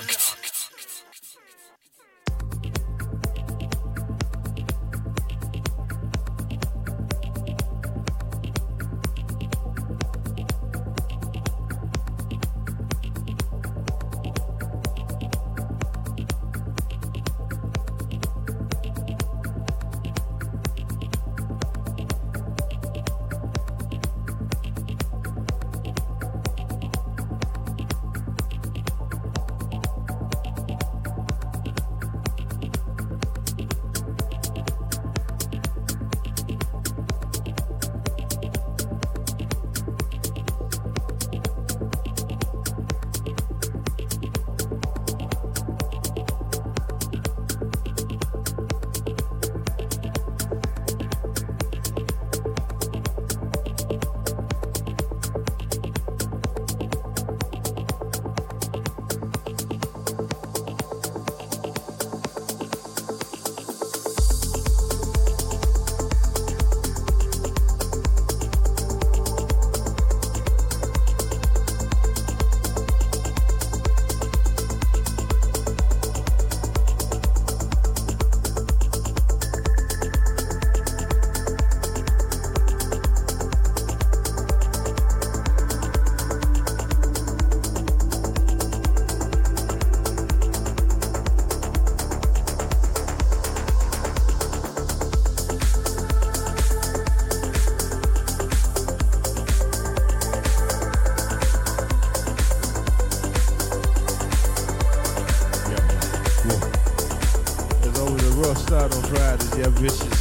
Markt.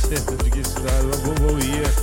de que cidade lugar eu vou, vou ir.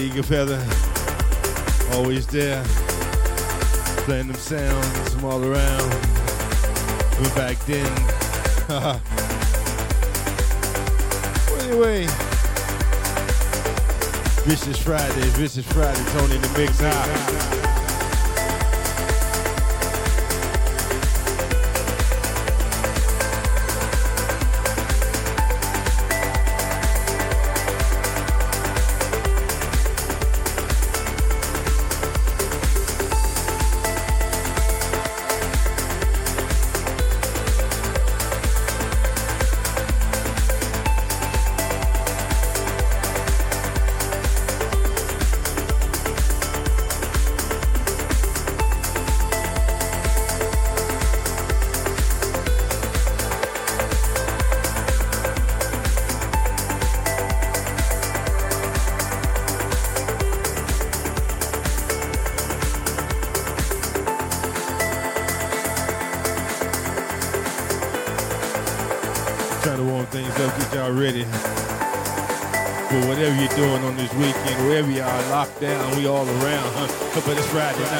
Eagle Feather. Always there playing them sounds from all around. We're back then. anyway, Vicious Friday, Vicious Friday, Tony in the mix. Ah. Friday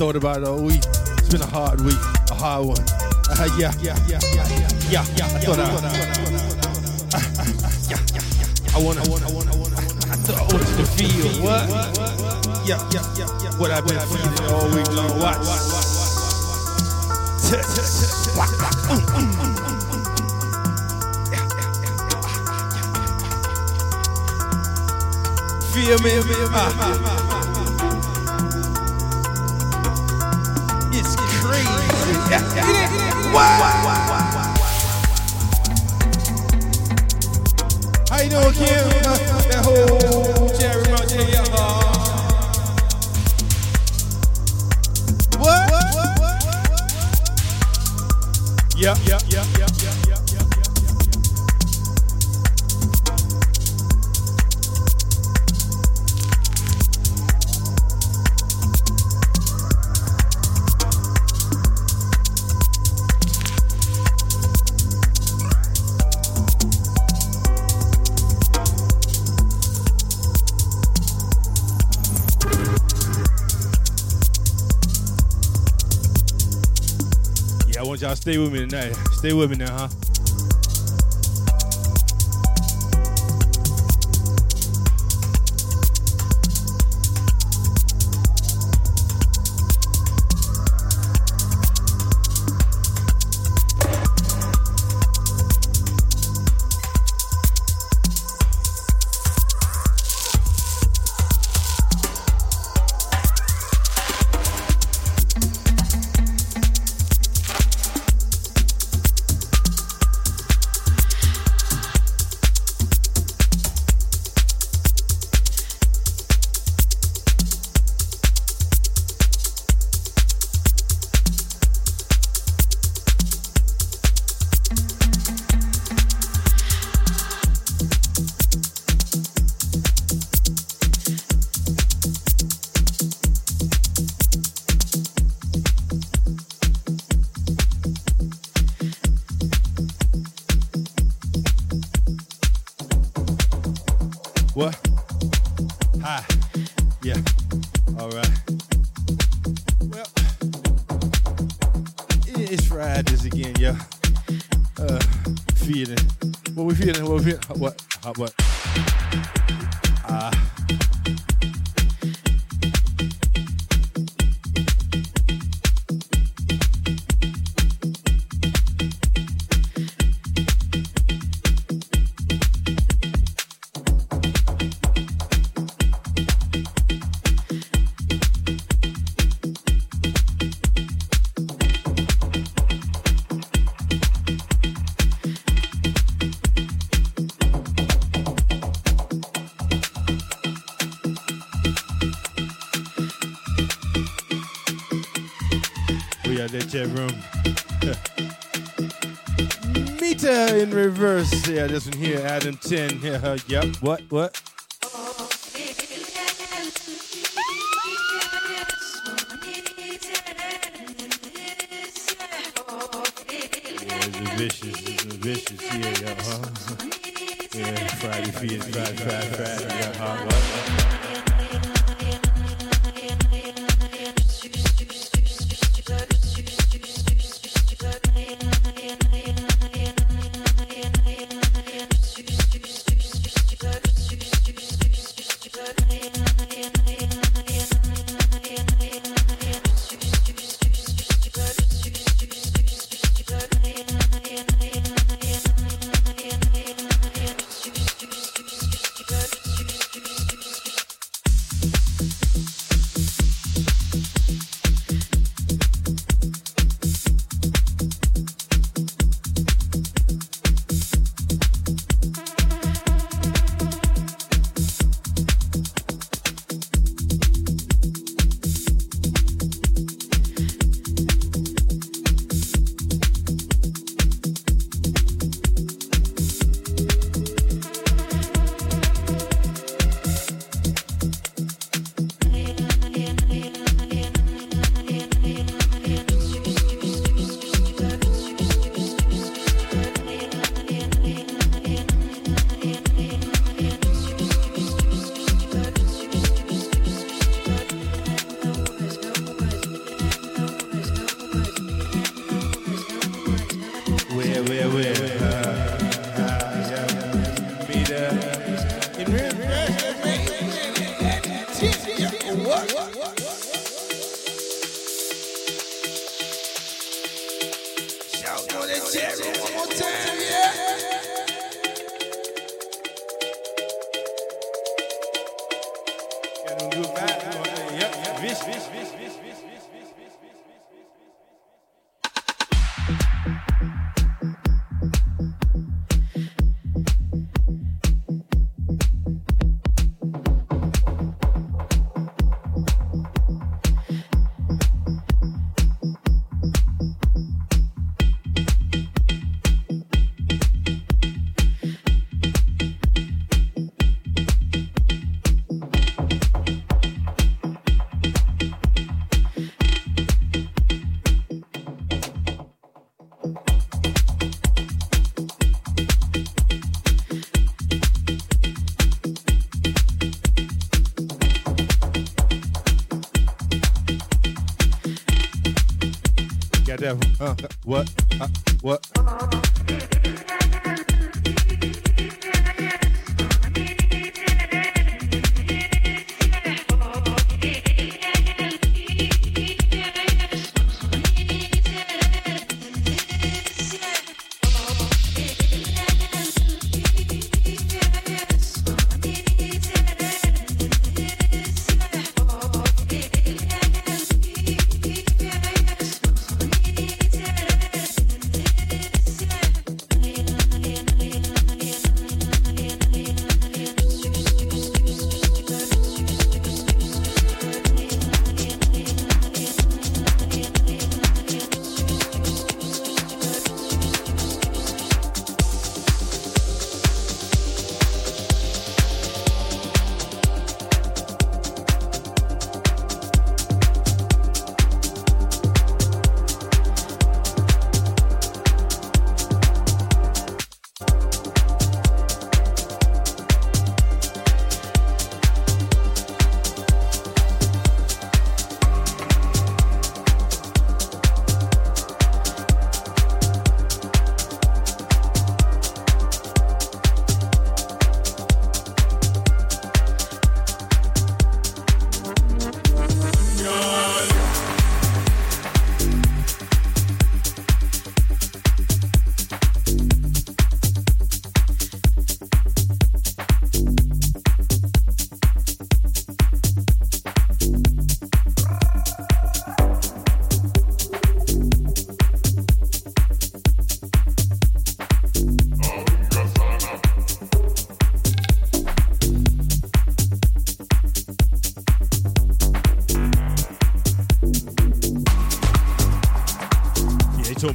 thought about it all week. It's been a hard week, a hard one. Uh, yeah, yeah, yeah, yeah, yeah, yeah, yeah. I thought I, I wanna, I wanna, I wanna, I wanna, I thought I wanted to feel what? Yeah, yeah, yeah, yeah. What I've been feeling all week long. Watch. Feel me, It's yeah, yeah, yeah. Wow. I don't care whole. Stay with me tonight. Stay with me now, huh? Uh, what? Ouais, ouais. uh, what? Uh.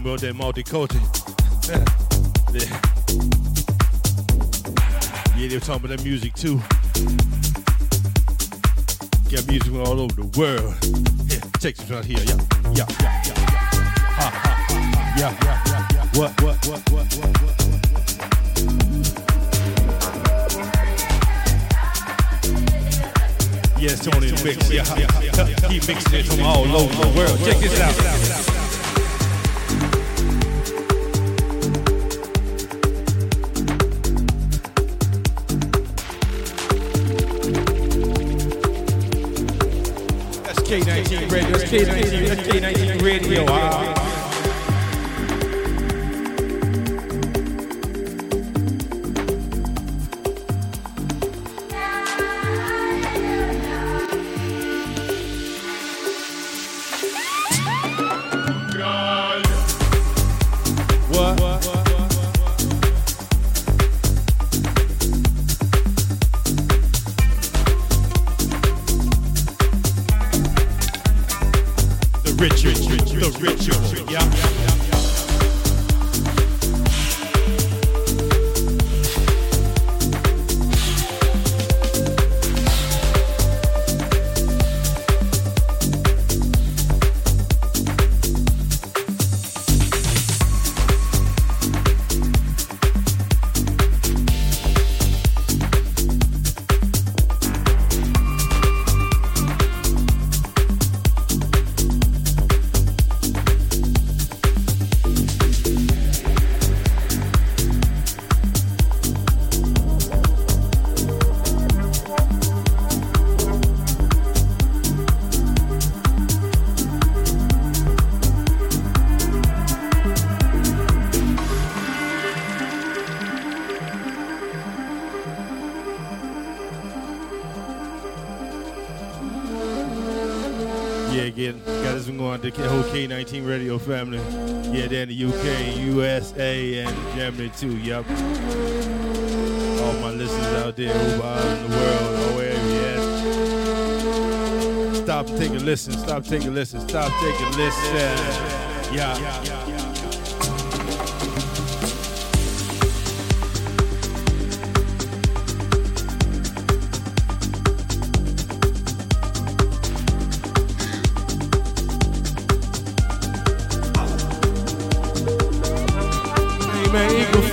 bro, they're multi coated. yeah. yeah, they were talking about that music too. Got music from all over the world. Yeah, Texas right here. Yeah, yeah, yeah, yeah, yeah. Ha, ha, ha, yeah, yeah, yeah, yeah. What, what, what, what, what, what? Yes, Tony yes, Mix. Yeah, yeah, yeah, yeah. He mixes it from all over the world. Check this out. Radio, State, radio. State, State, family. Yeah, they're in the UK, USA, and Germany too. Yep. All my listeners out there who are in the world or wherever you at. Stop, take a listen. Stop, take a listen. Stop, take a listen. Yeah. yeah,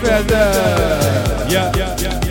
yeah. together. Yeah.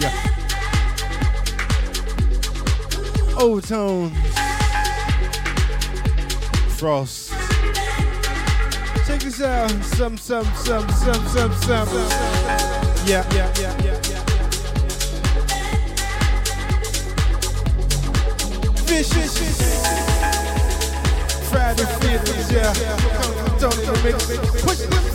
Yeah. tones. Frost. Check this out. Some, some, some, some, some, some. Yeah, yeah, yeah, yeah, yeah. Vicious. Friday feelings, yeah. Tony the mix. Push, push, push, push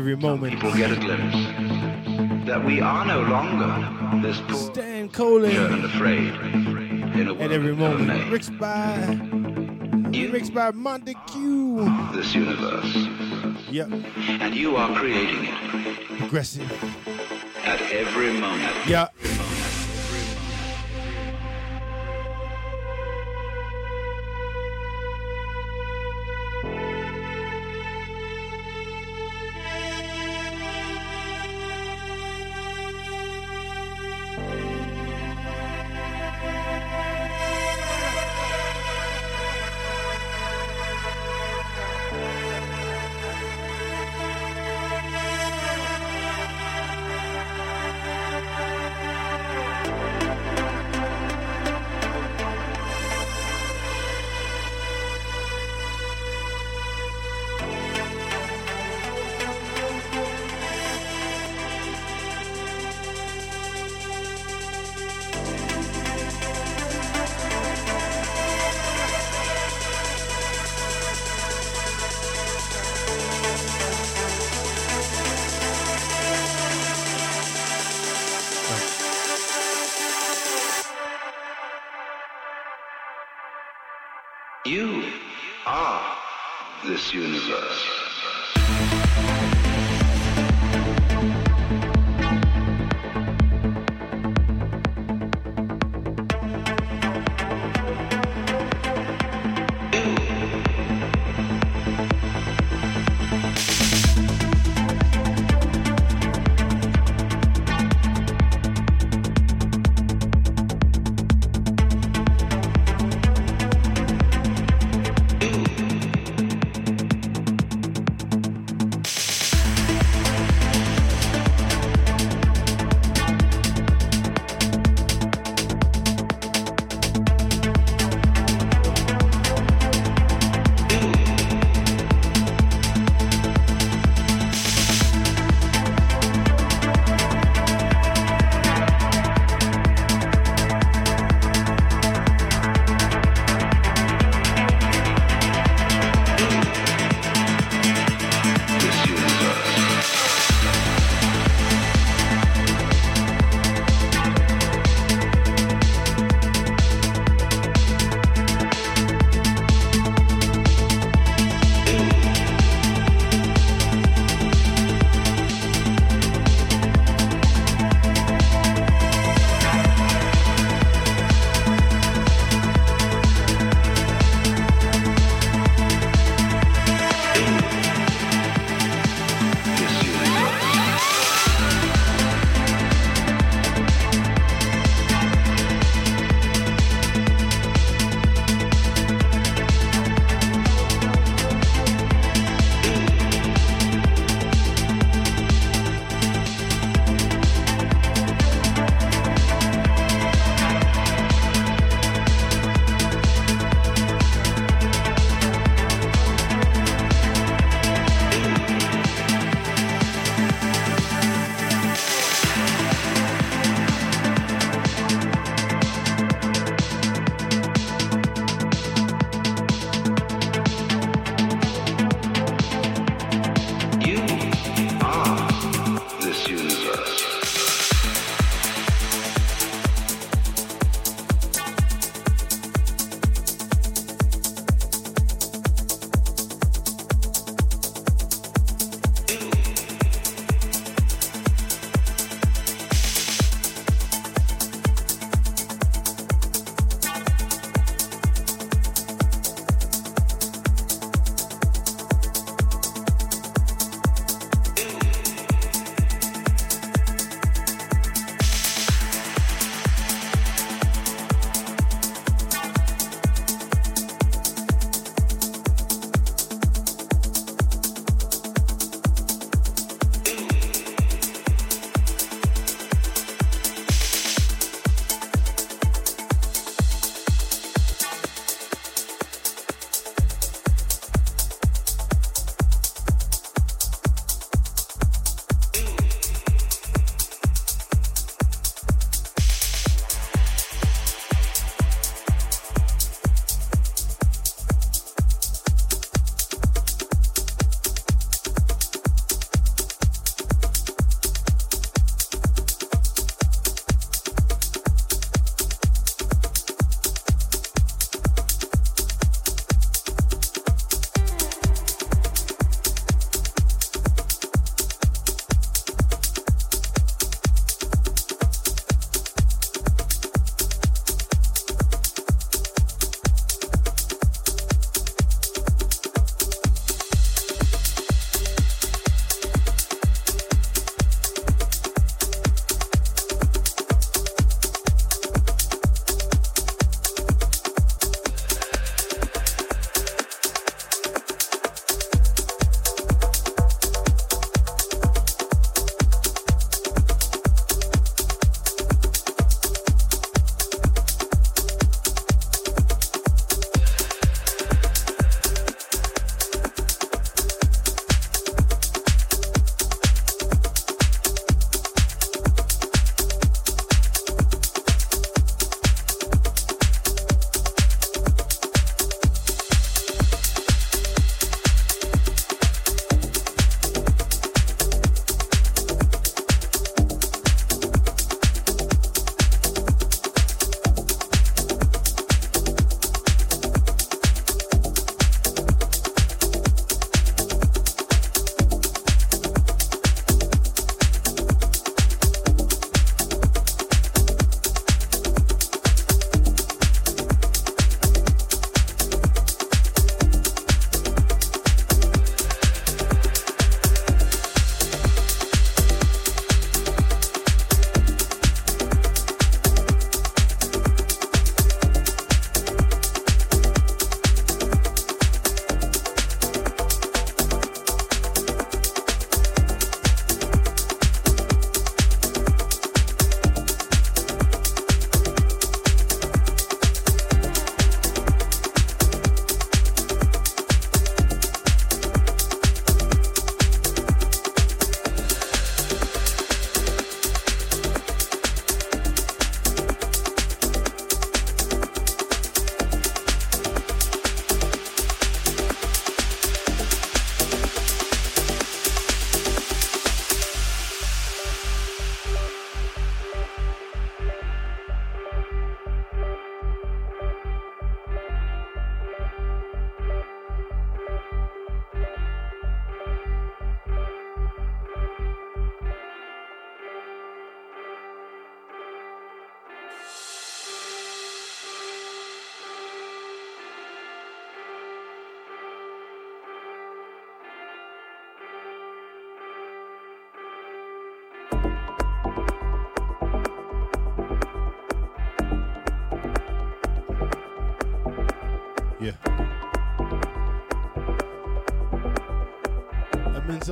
every moment. People get a glimpse that we are no longer this poor Stan Colin. and afraid in a At every moment. Mixed by. Mixed by Montague. this universe, Yep. and you are creating it Aggressive. at every moment. Yeah.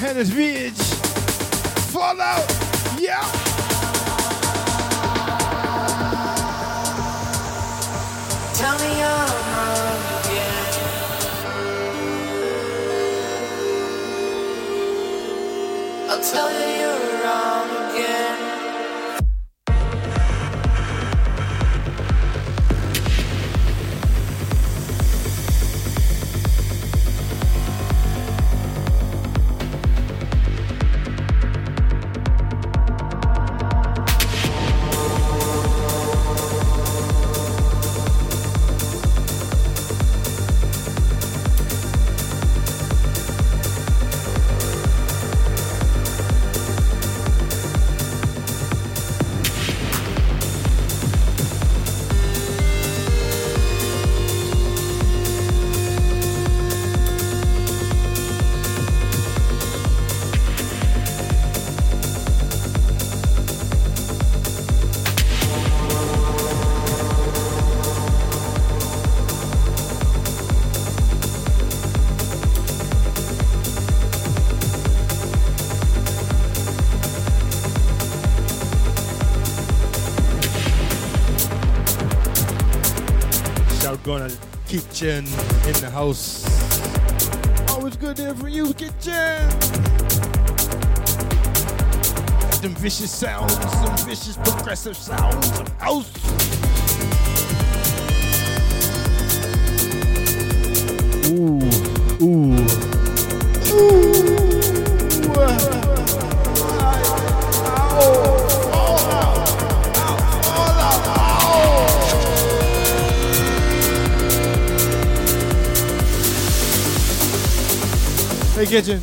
Hannah's Beach. Fallout. Yeah. Tell me wrong again. I'll tell you kitchen in the house. Always good there for you, kitchen. Them vicious sounds, some vicious progressive sounds of house. Ooh, ooh, gece.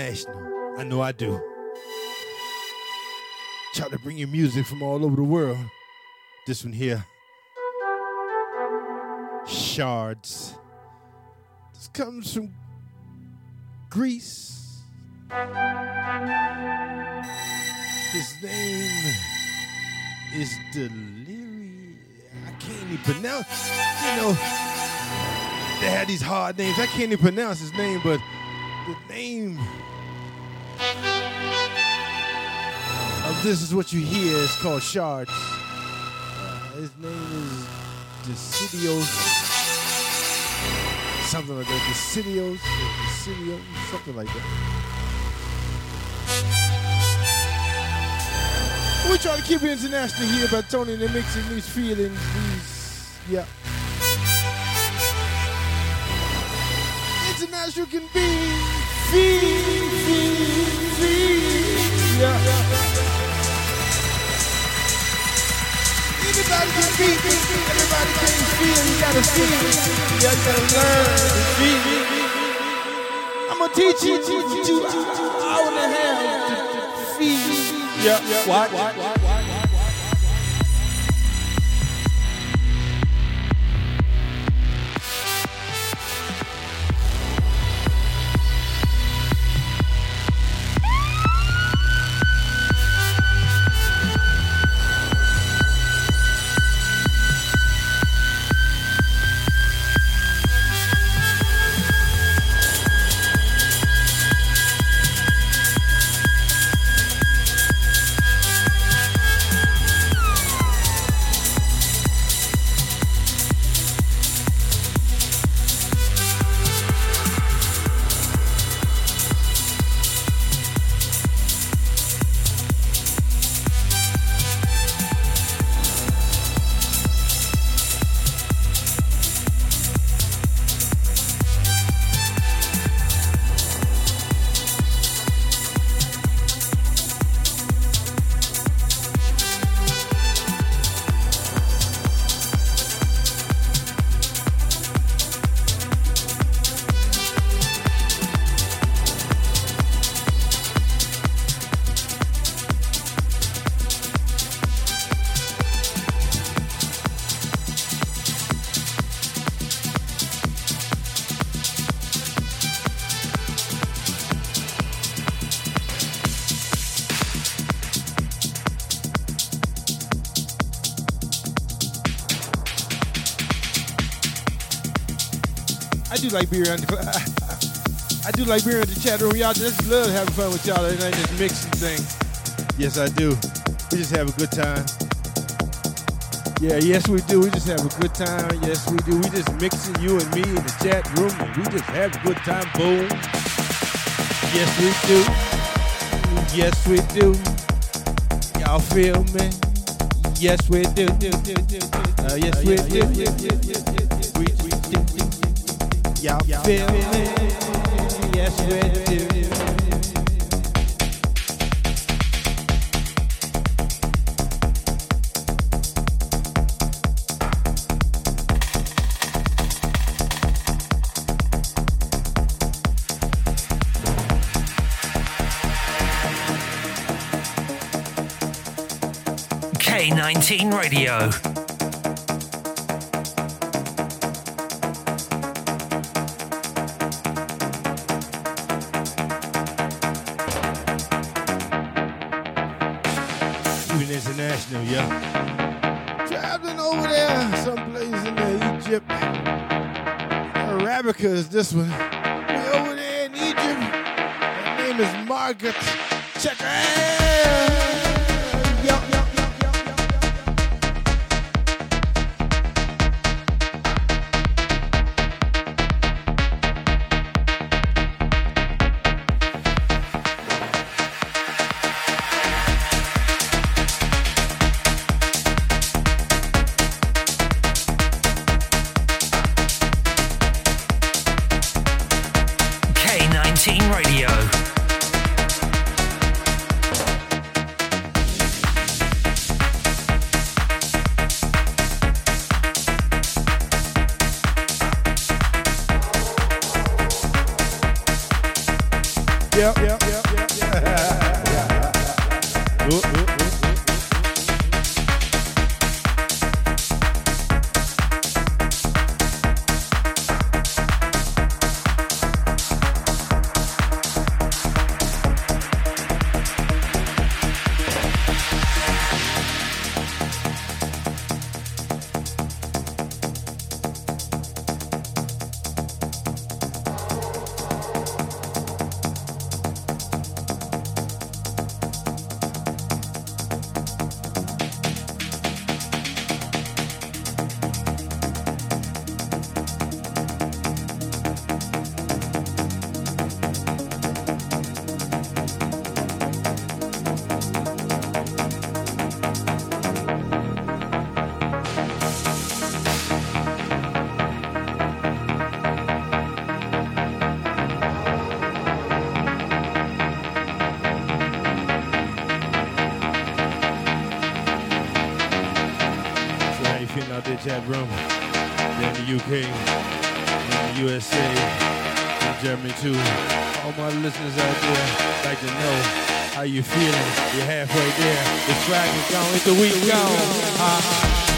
International. I know I do. Try to bring you music from all over the world. This one here. Shards. This comes from Greece. His name is Delirious. I can't even pronounce. You know, they had these hard names. I can't even pronounce his name, but the name this is what you hear. It's called Shards. Uh, his name is Decidios. Something like that. Decidios. Decidios. Something like that. We try to keep it international here by Tony and mixing these feelings. These, yeah. International can be everybody can feel. You gotta feel. You gotta learn to feel. I'm gonna teach you, teach you hour and a half to, feel. Yeah, yeah. What? What? What? I do on the. I do like beer in the chat room. Y'all just love having fun with y'all. Ain't this mixing thing. Yes, I do. We just have a good time. Yeah, yes, we do. We just have a good time. Yes, we do. We just mixing you and me in the chat room, and we just have a good time. Boom. Yes, we do. Yes, we do. Y'all feel me? Yes, we do. Uh, yes, we do. We do. Y'all feel me? Yes, we do. K19 Radio. Is this one. We over there in Egypt. Her name is Margaret. Check her out. Room? In the UK, in the USA, in Germany too. All my listeners out there like to know how you feeling. You're halfway there. The is gone. It's the week gone. Uh-huh.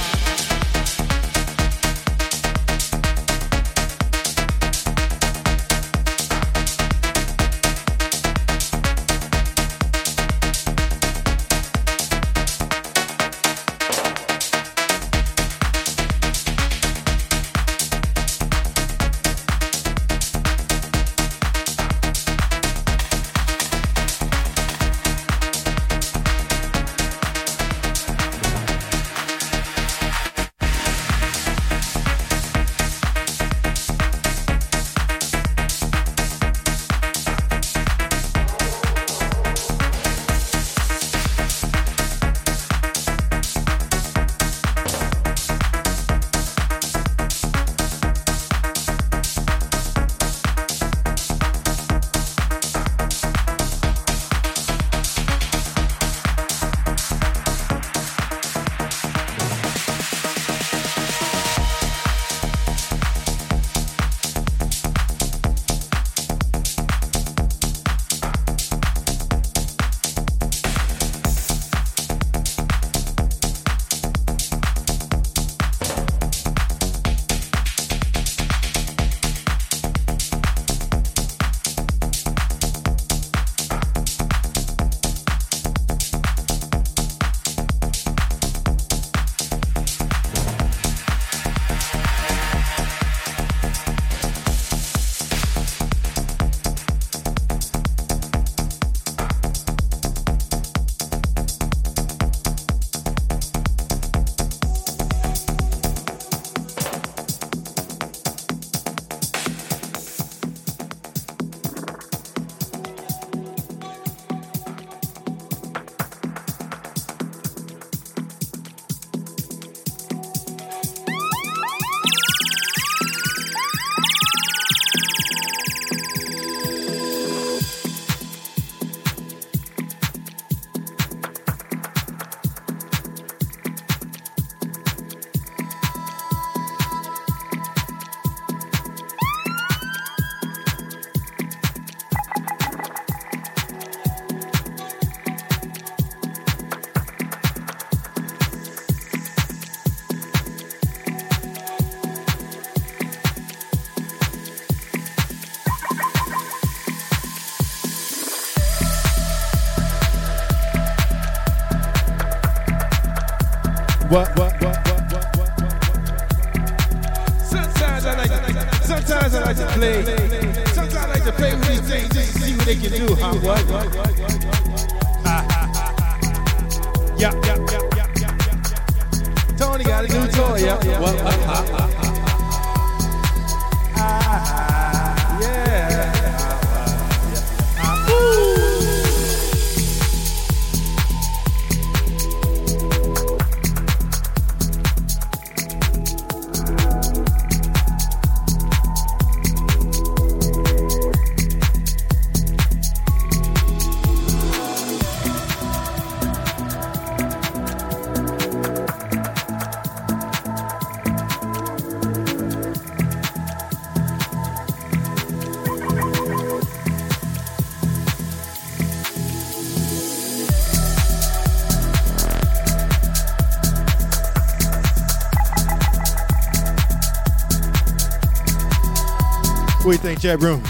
Think, chat room?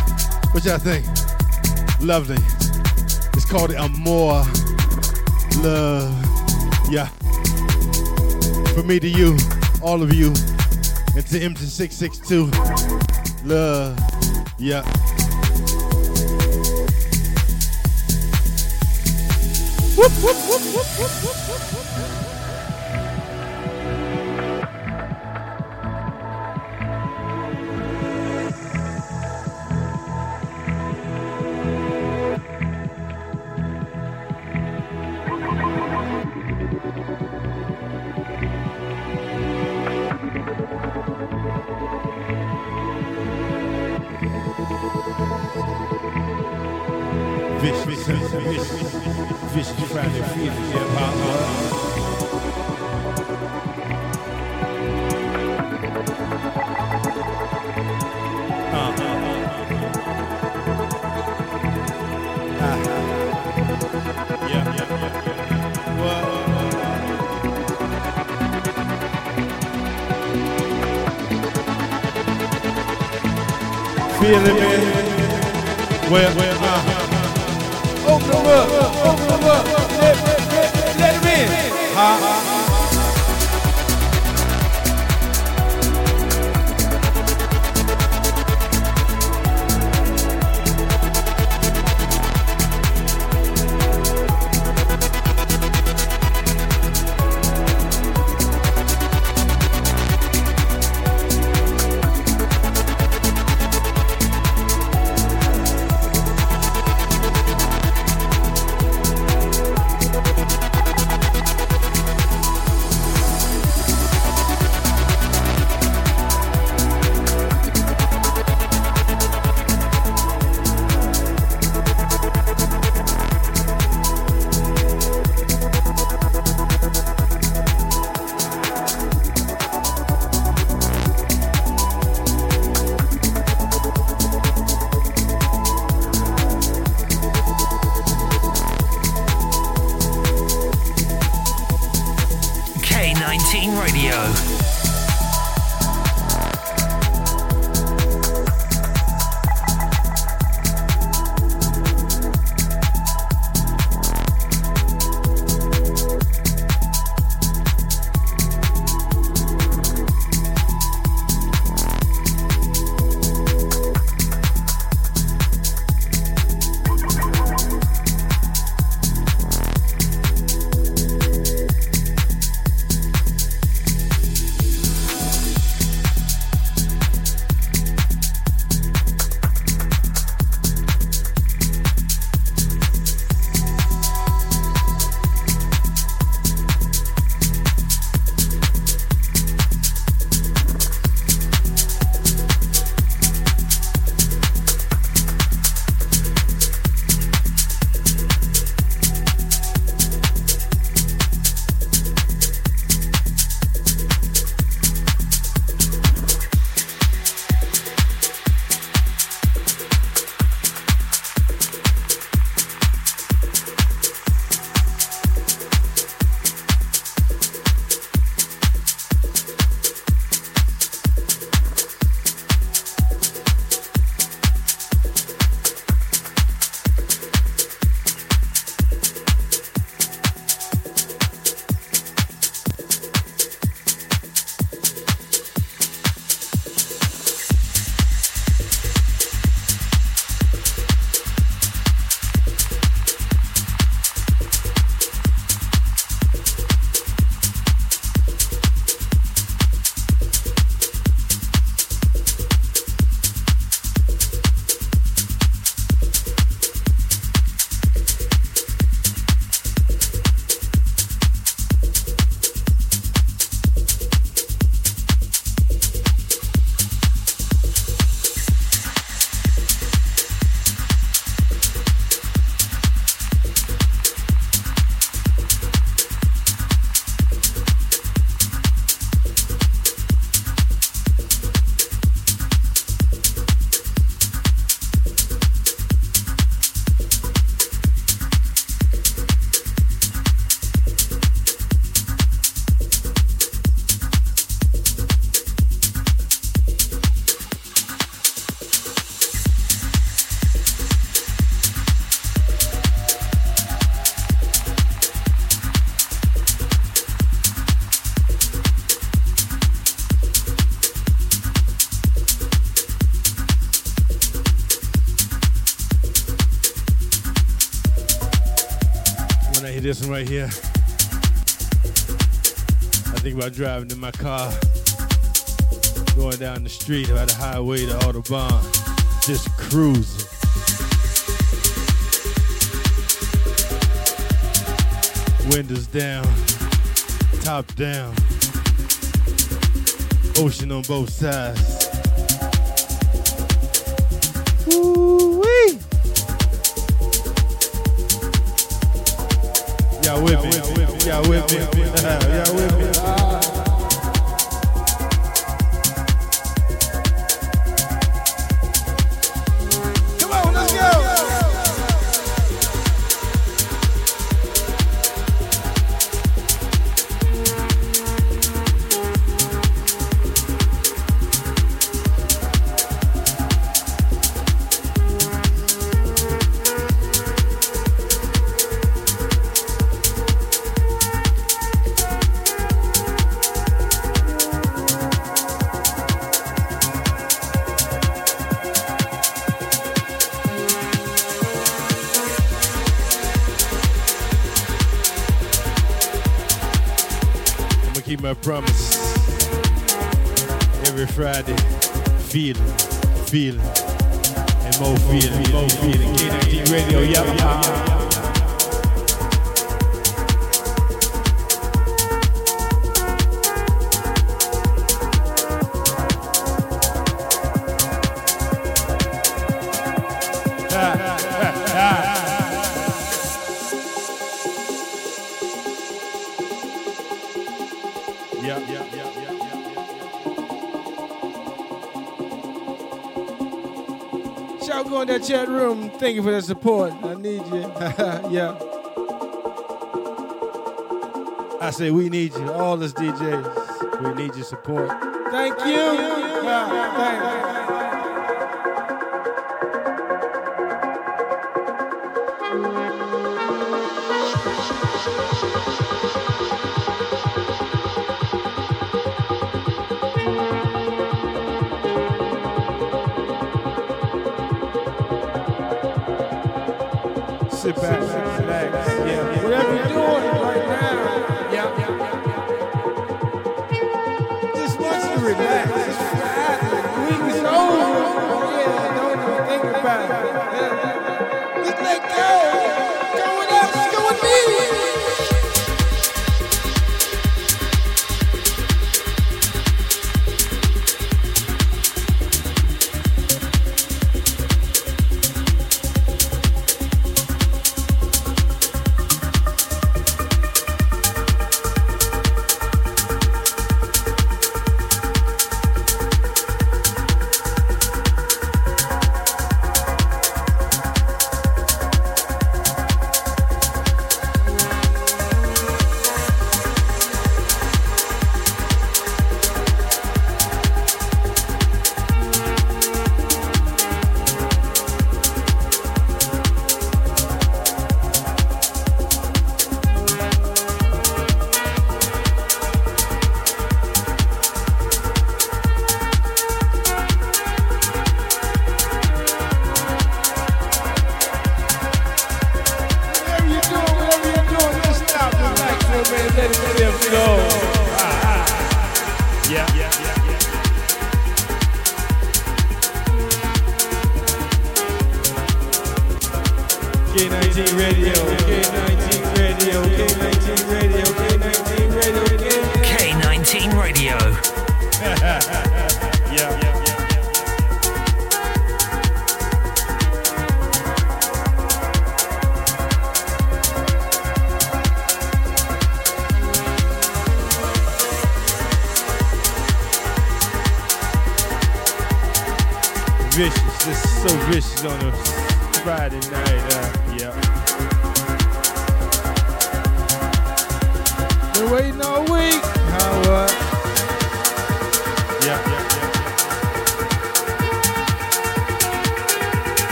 What y'all think? Lovely. It's called the Amor Love. Yeah. For me to you, all of you, and to M662. Love. Yeah. Whoop, whoop, whoop. Vicious, vicious, vicious, vicious Friday feelings, hip hop. Feeling. Well, well, uh-huh. Open them up, open them up. Let, let, let them in. Huh? right here. I think about driving in my car, going down the street by the highway to Audubon, just cruising. Windows down, top down, ocean on both sides. with me. feel. Mo feel. Mo feeling. KNT Radio. Yeah. Thank you for the support. I need you. yeah. I say we need you, all us DJs. We need your support. Thank you. Thank you. Yeah, thank you.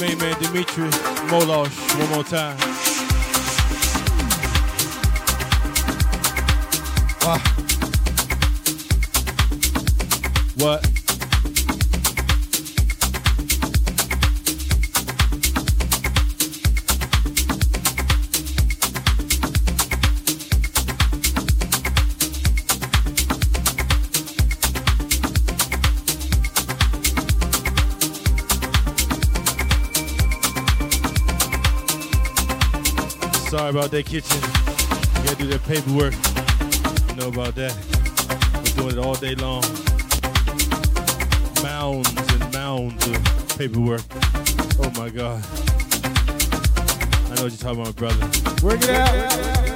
Main man Dimitri Molosh. One more time. About that kitchen. You gotta do that paperwork. You know about that. We're doing it all day long. Mounds and mounds of paperwork. Oh my God. I know what you're talking about, brother. Work it out.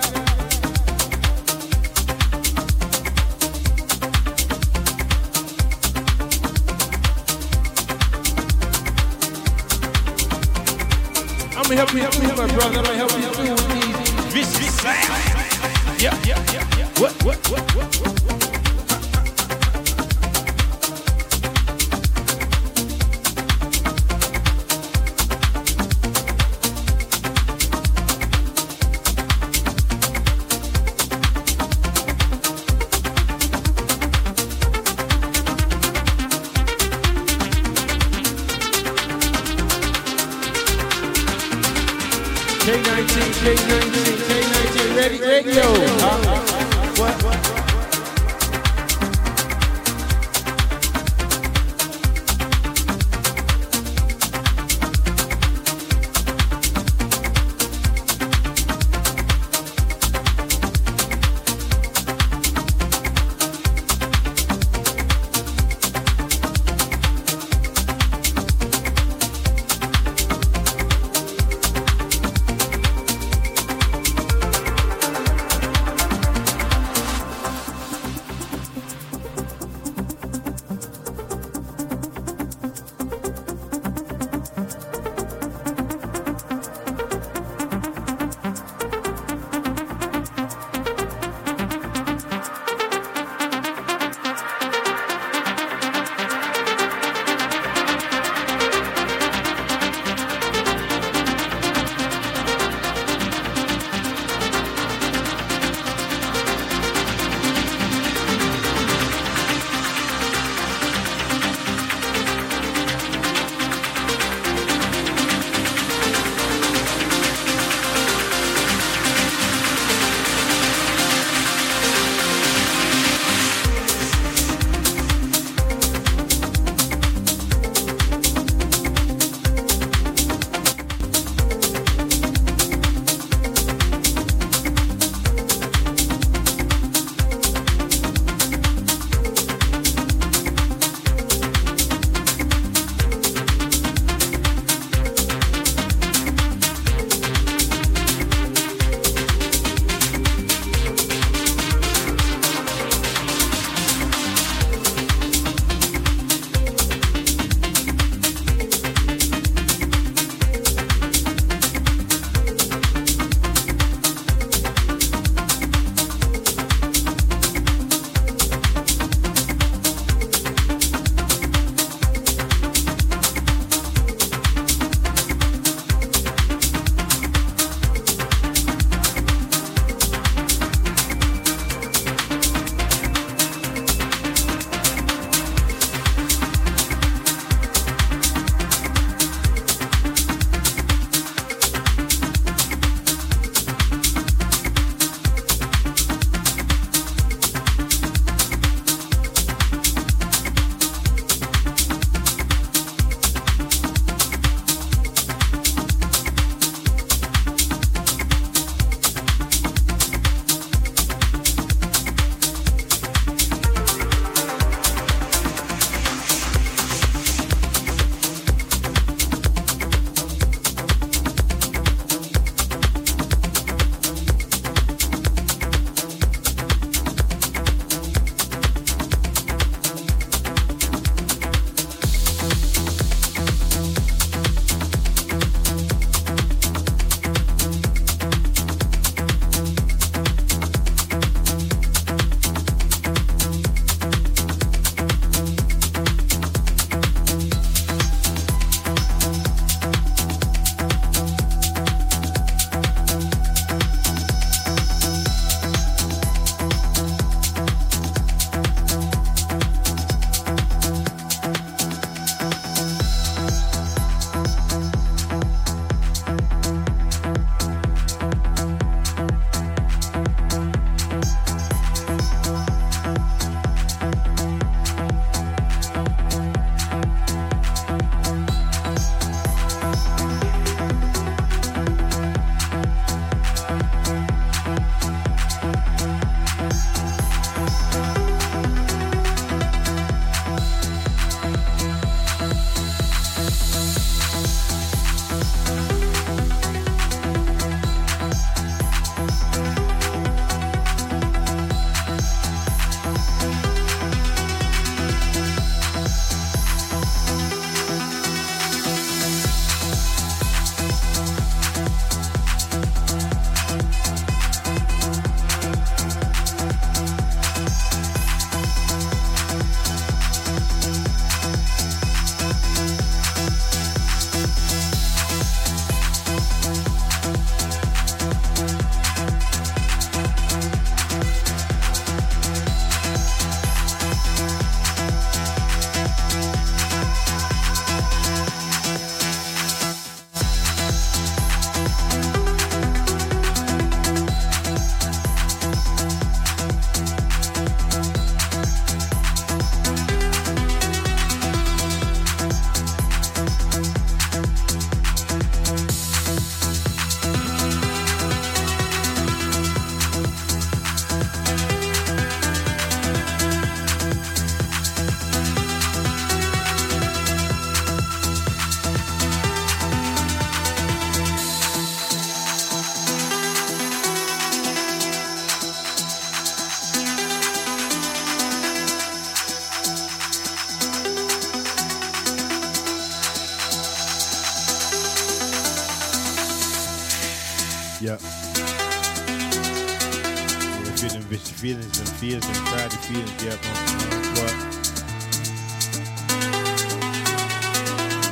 I'm gonna help you, help you, my brother. I'm gonna help you too with these vicious. Yeah, yeah, yeah, yeah. What, what, what, what, what, what? Radio.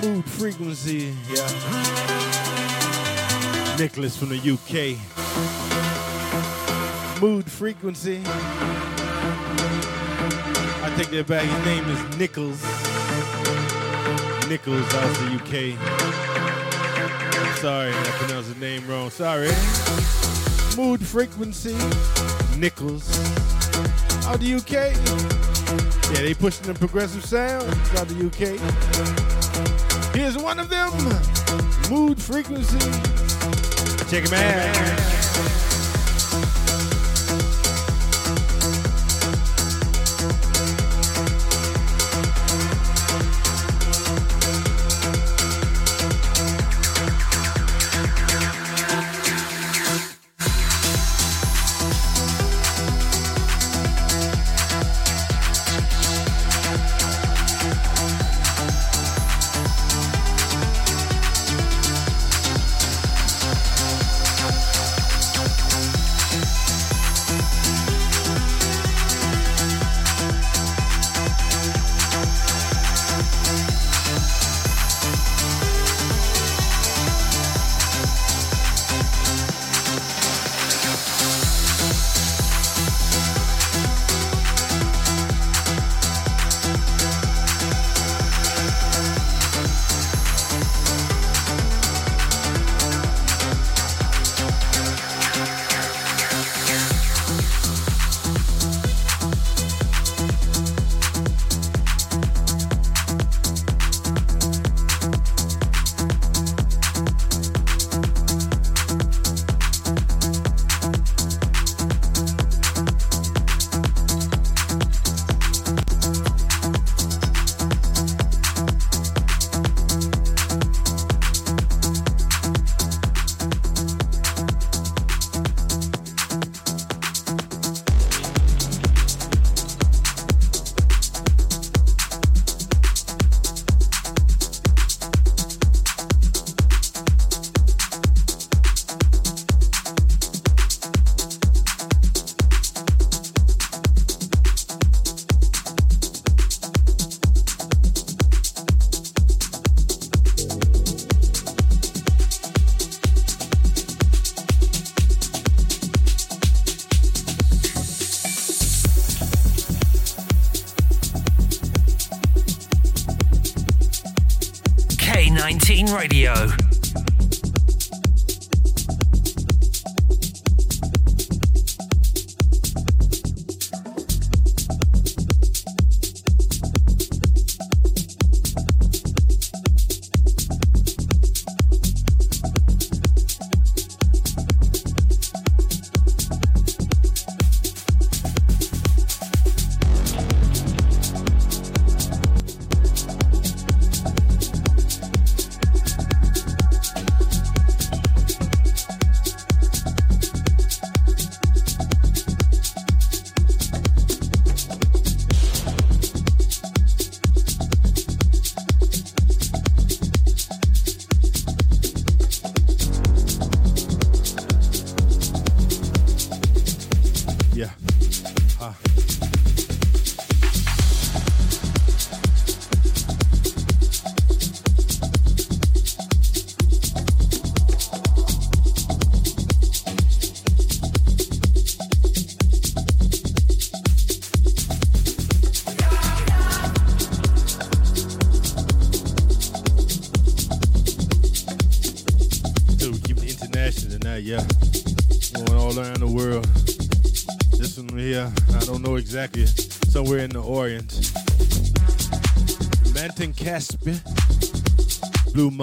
Mood frequency. Yeah. Nicholas from the UK. Mood frequency. I take that back. His name is Nichols. Nichols out of the UK. Sorry, I pronounced his name wrong. Sorry. Mood frequency. Nichols. Out the UK. Yeah, they pushing the progressive sound out the UK. Here's one of them. Mood frequency. Check him out.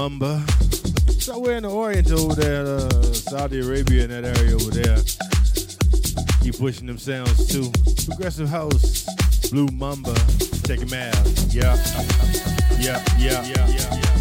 Blue Mamba. Somewhere in the Orient over there, uh, Saudi Arabia in that area over there. Keep pushing them sounds too. Progressive House, Blue Mamba. Check him out. Yeah. Yeah, yeah, yeah, yeah.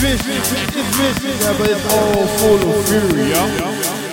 This, this, this, this, this, this, this,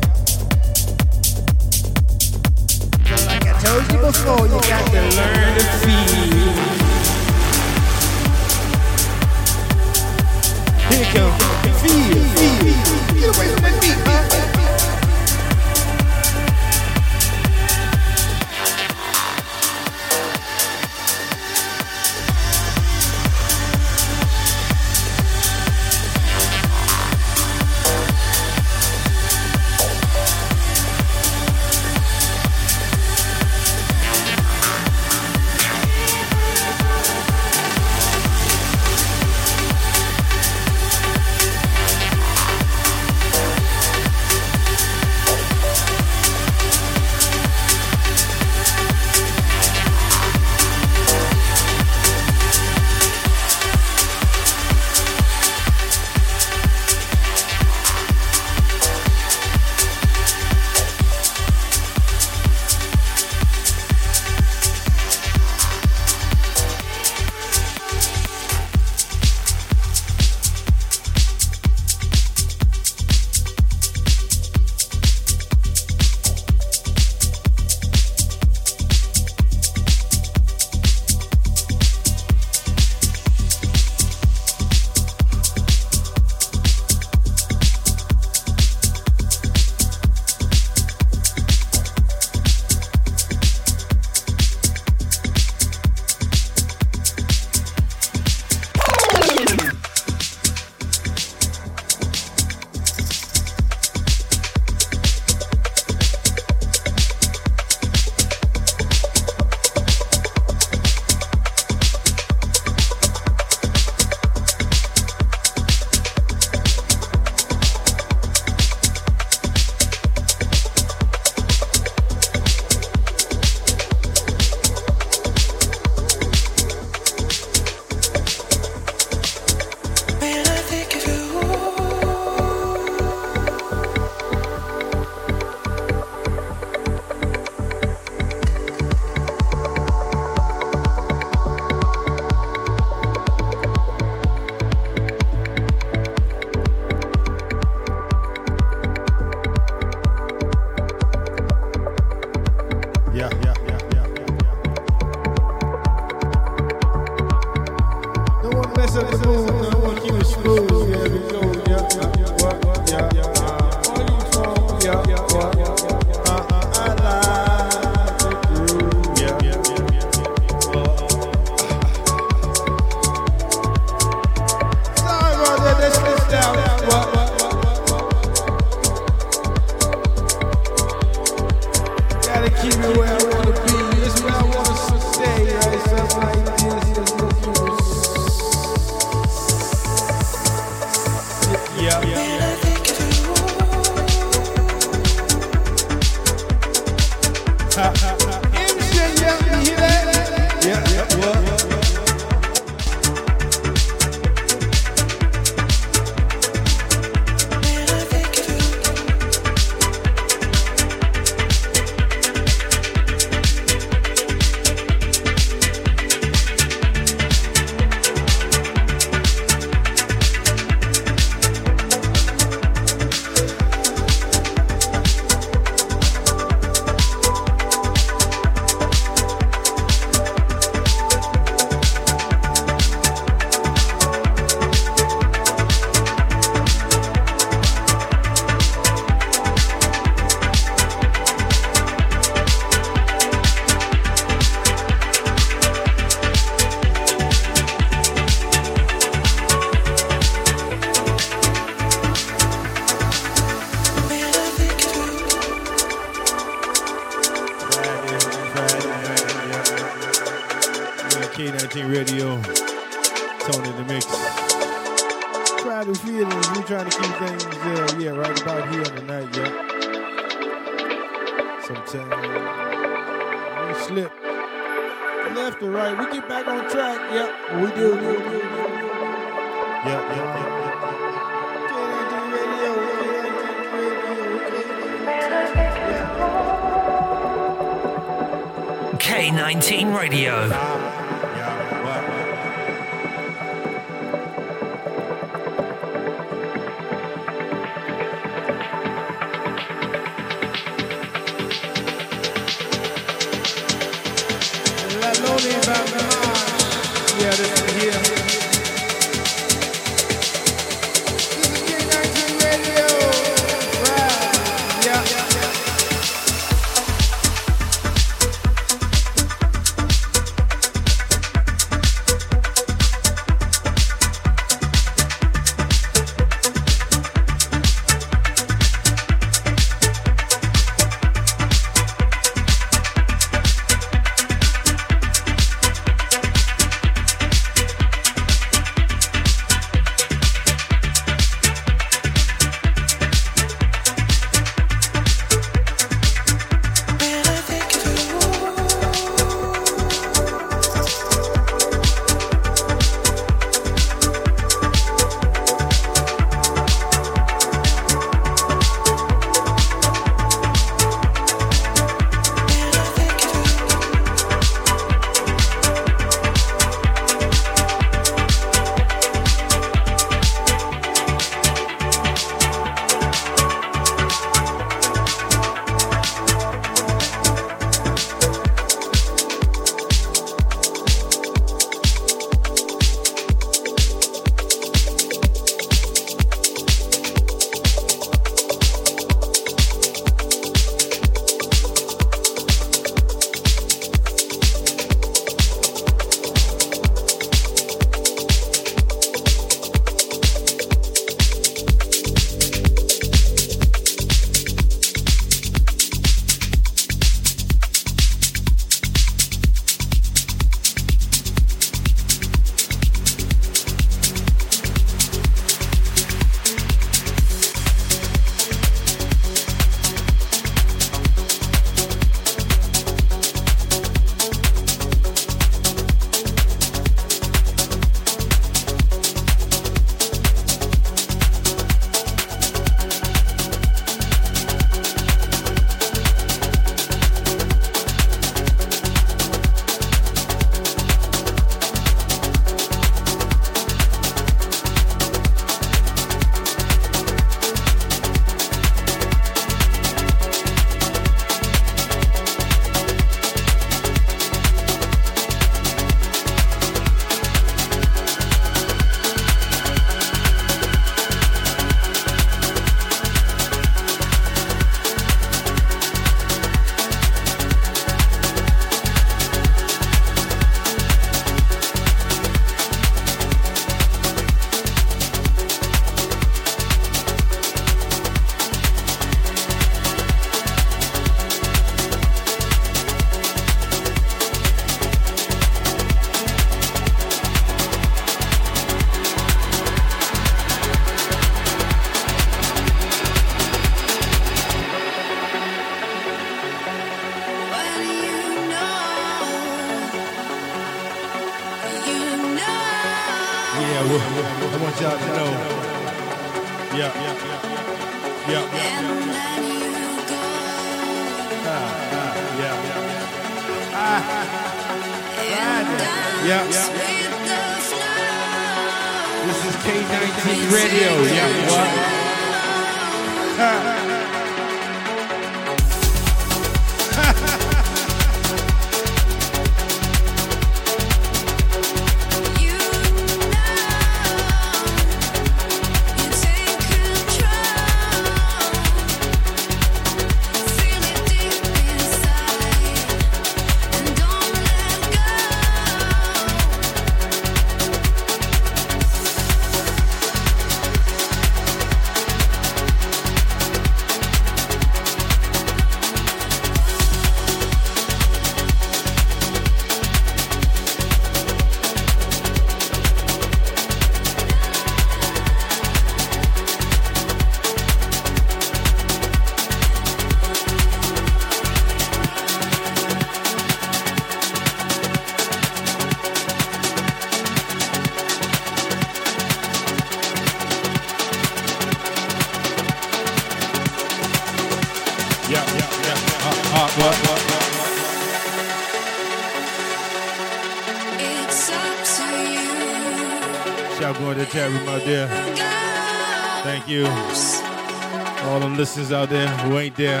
out there who ain't there,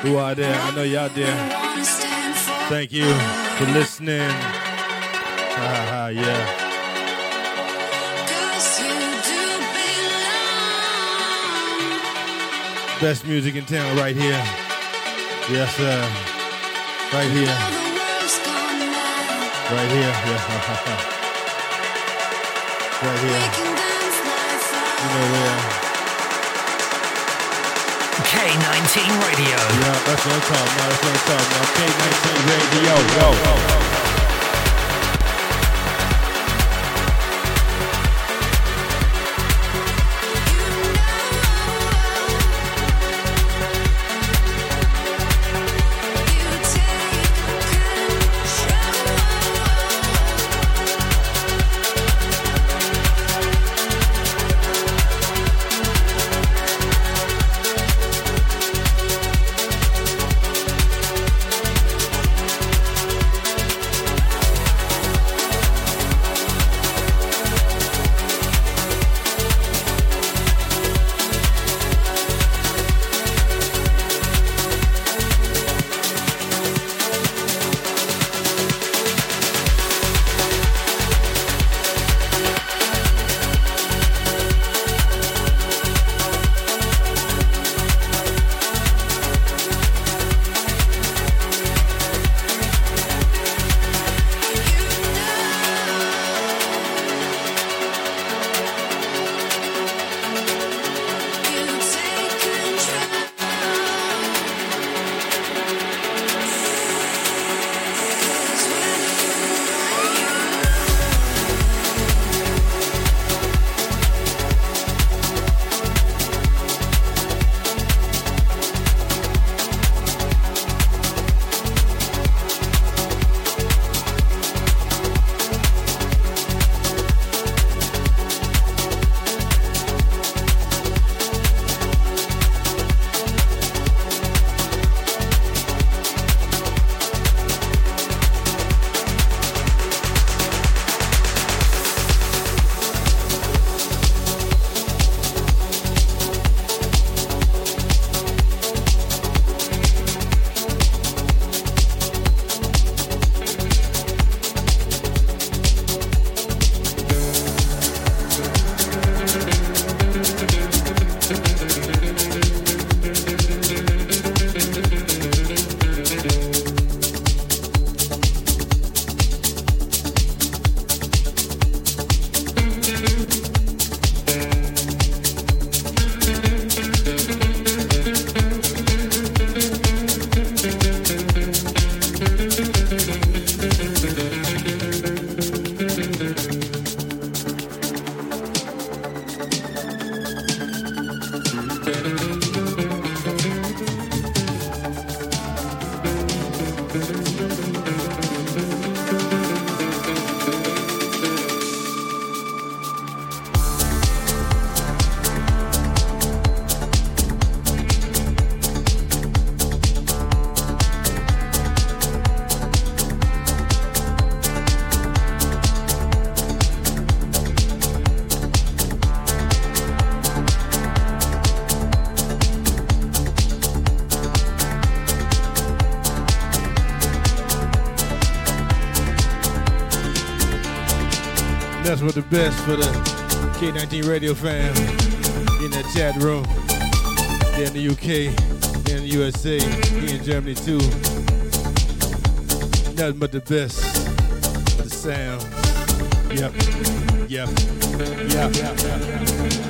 who are there. I know y'all there. Thank you for listening. Yeah. Best music in town right here. Yes, sir. Right here. Right here. Yeah. right here. You know where. K19 Radio. Yeah, that's what I'm talking about. That's what I'm talking about. K19 Radio. Yo. best with the best for the K19 radio fam in the chat room. here in the UK, here in the USA, here in Germany too. Nothing but the best the sound. Yep. Yep. Yep. yep. yep.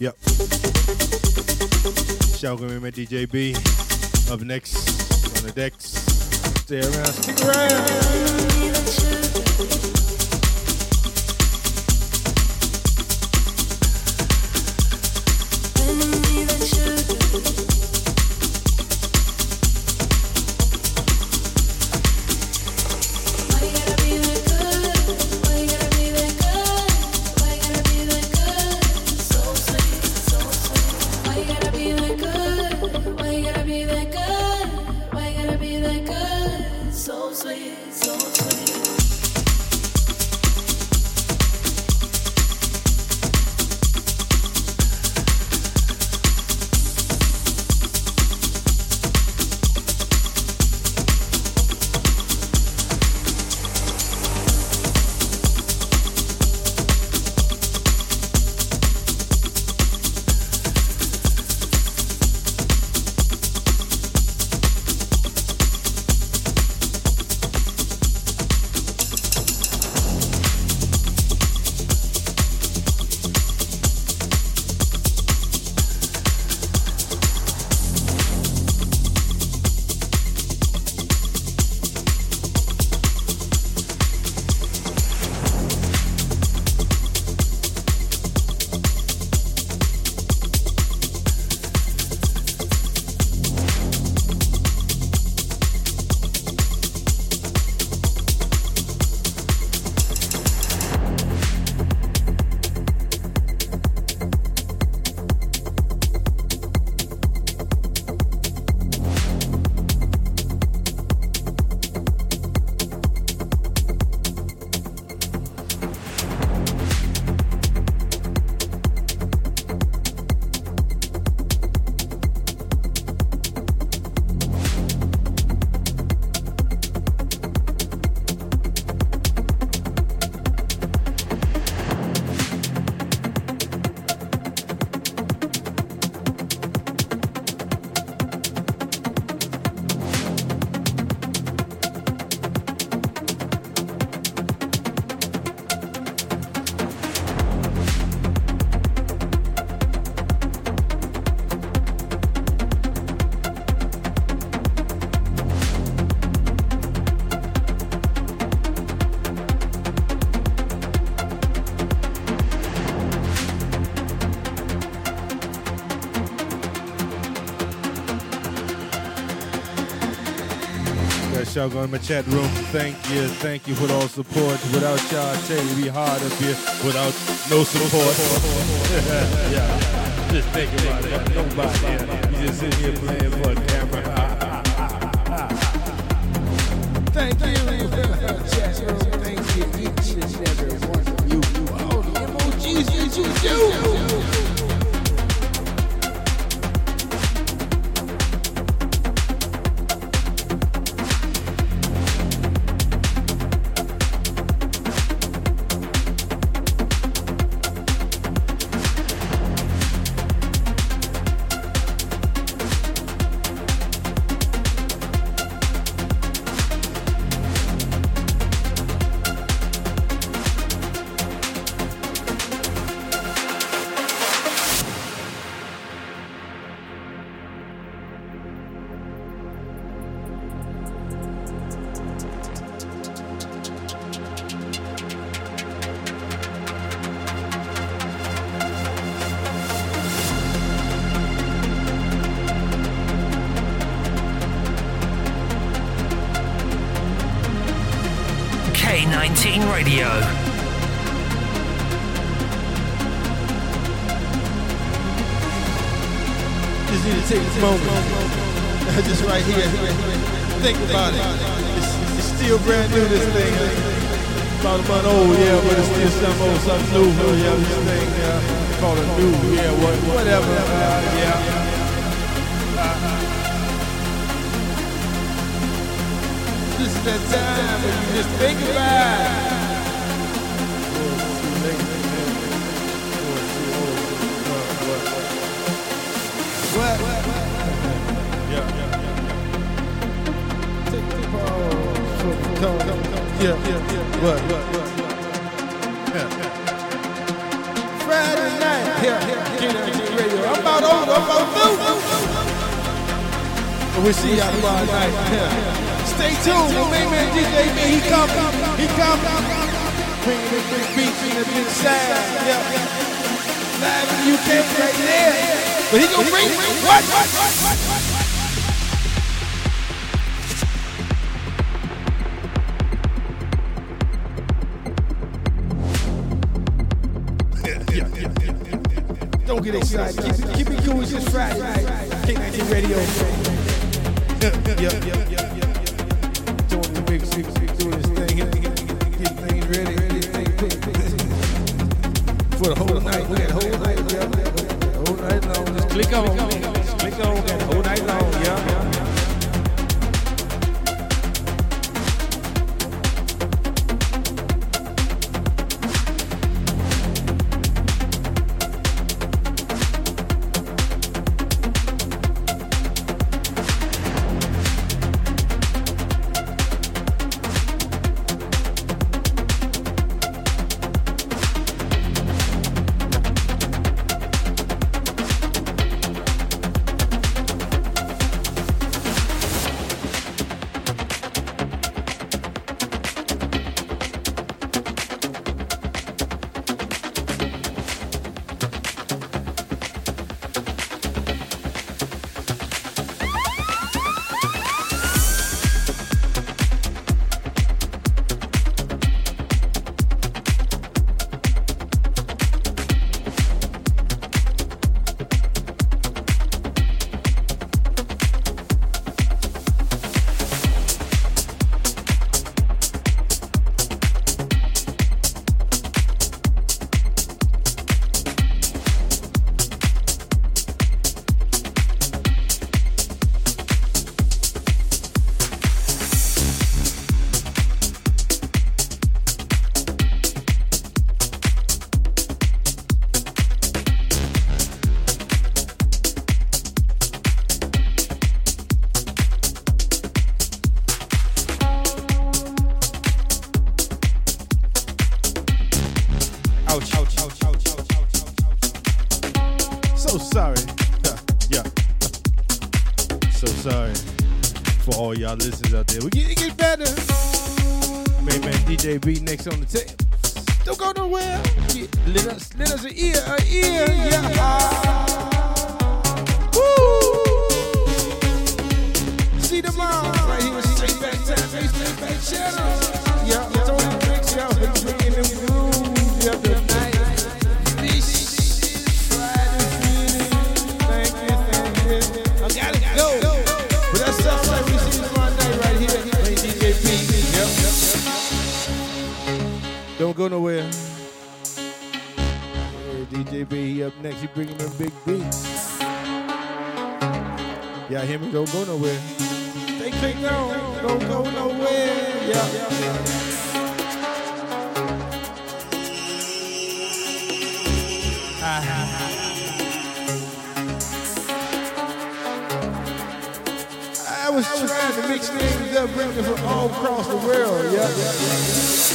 Yep. Shout out Shogun my DJ B. Up next on the decks. Stay around, stick around. That y'all go in my chat room. Thank you, thank you for all support. Without y'all, I tell you, we hard up here without no support. yeah, just think about it. Nobody, yeah. you just sitting here playing for a camera. Thank you. Thank you, of you. All you K19 Radio. Just need to take this moment. Just right here. Think about it. It's, it's still brand new, this thing. About a month old, yeah, but it's still something old, something new. Yeah, this thing, yeah. Call it new, yeah, whatever. Yeah. That time you just think about it. What? The. Come, come, come. Yeah, yeah, yeah. What, what? Yeah. Friday night. Yeah, yeah, yeah. Radio. I'm about over. I'm we'll see y'all tomorrow night. Yeah. Stay tuned. My main man DJ B, he coming. He coming. Bringing the big beats and the big sound. Yeah. Live in the UK right there. But he gonna bring what? what, what, what, what? Don't get excited. Keep keep it cool. It's just Friday. K19 Radio. Yep, yep, yep, yep. For the whole night. Whole night. Whole night. Just click on. Click on. Whole night y'all listeners out there. We get, it get better. Man, man, DJ B next on the tape. Bringing them big beats. Y'all hear me? Don't go nowhere. Stay clicked on. Don't go nowhere. Yeah. Ah. I was trying to mix things up, bring it from all across the world. Yeah, yeah, yeah.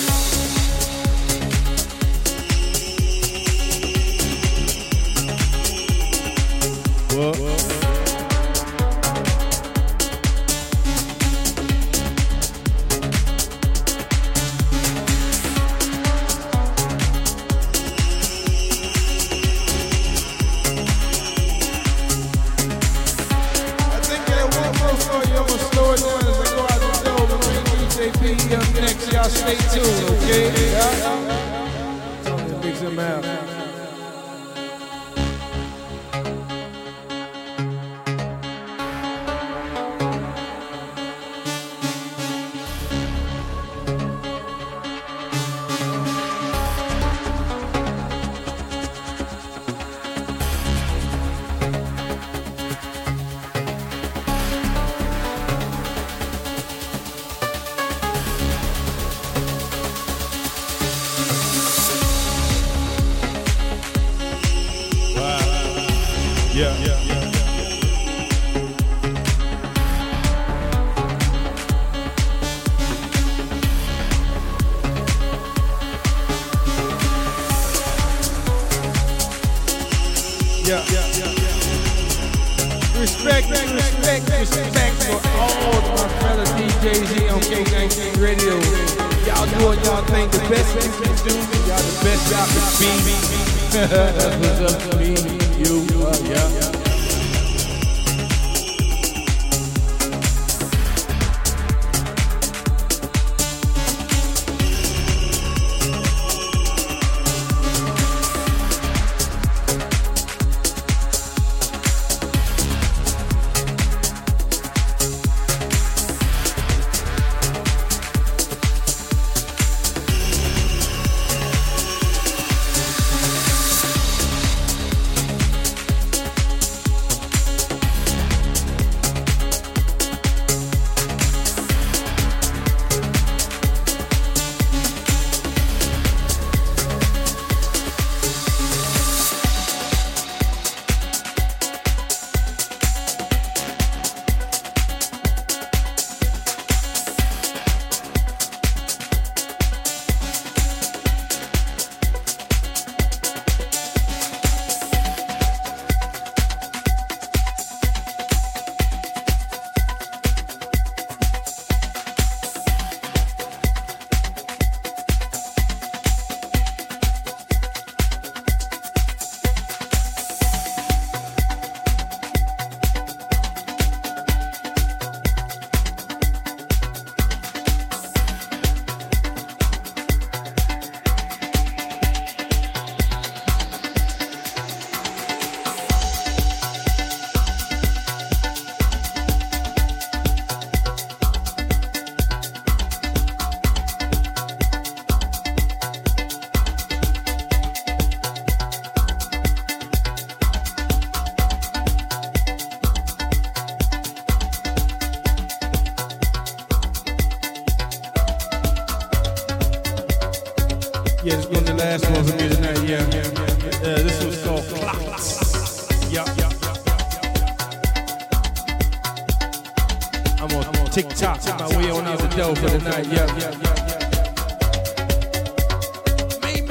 I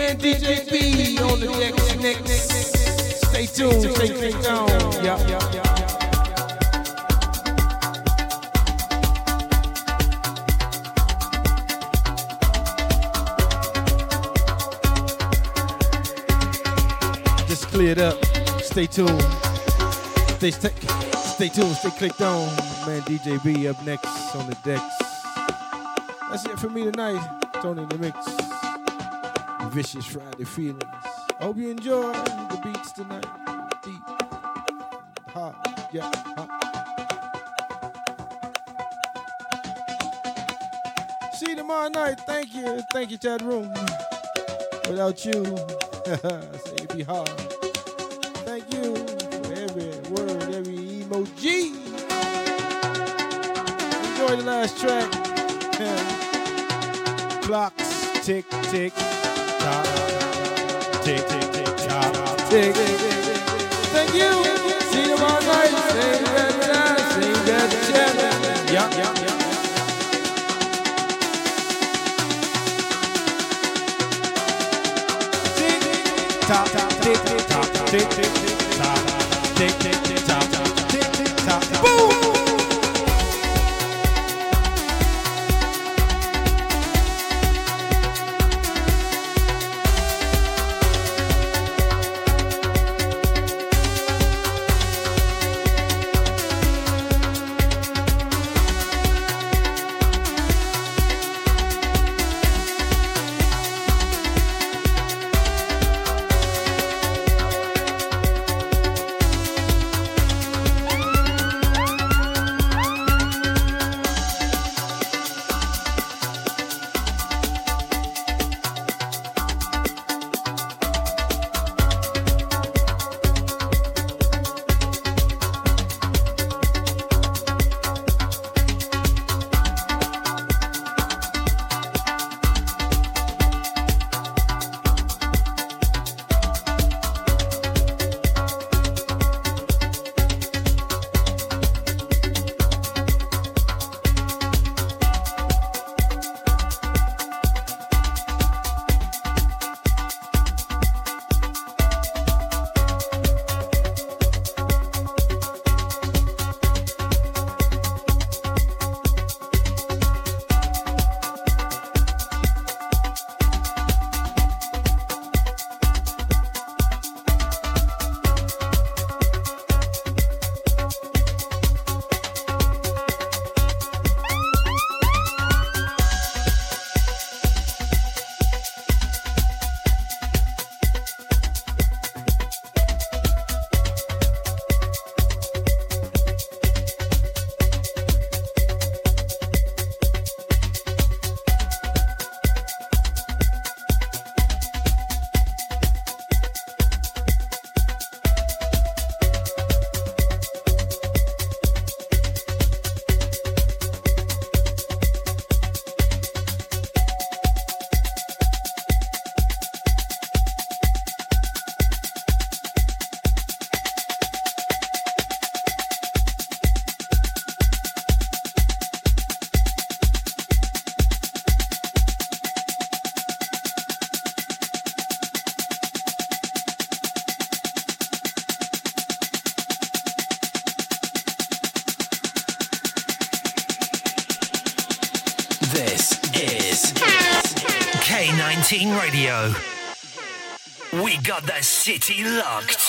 man DJ B on the deck next. Stay tuned. Stay clicked on. Yeah, yeah, yeah. Just cleared up. Stay tuned. Stay, stay, stay tuned. Stay clicked on. Man, DJ B up next on the decks. That's it for me tonight. Tony in the mix. Vicious Friday feelings. Hope you enjoy the beats tonight. Deep, hot, yeah, hot. See you tomorrow night. Thank you, thank you, Chat Room. Without you, say it'd be hard. Thank you for every word, every emoji. Enjoy the last track. Clocks tick tick. Tick tick tock. Tick. Thank you. See you tomorrow night. Same bad time, same bad channel. Yeah, yeah, yeah. Tick, top, tick, tick, tick, tick, tick, tick, tick, city locked.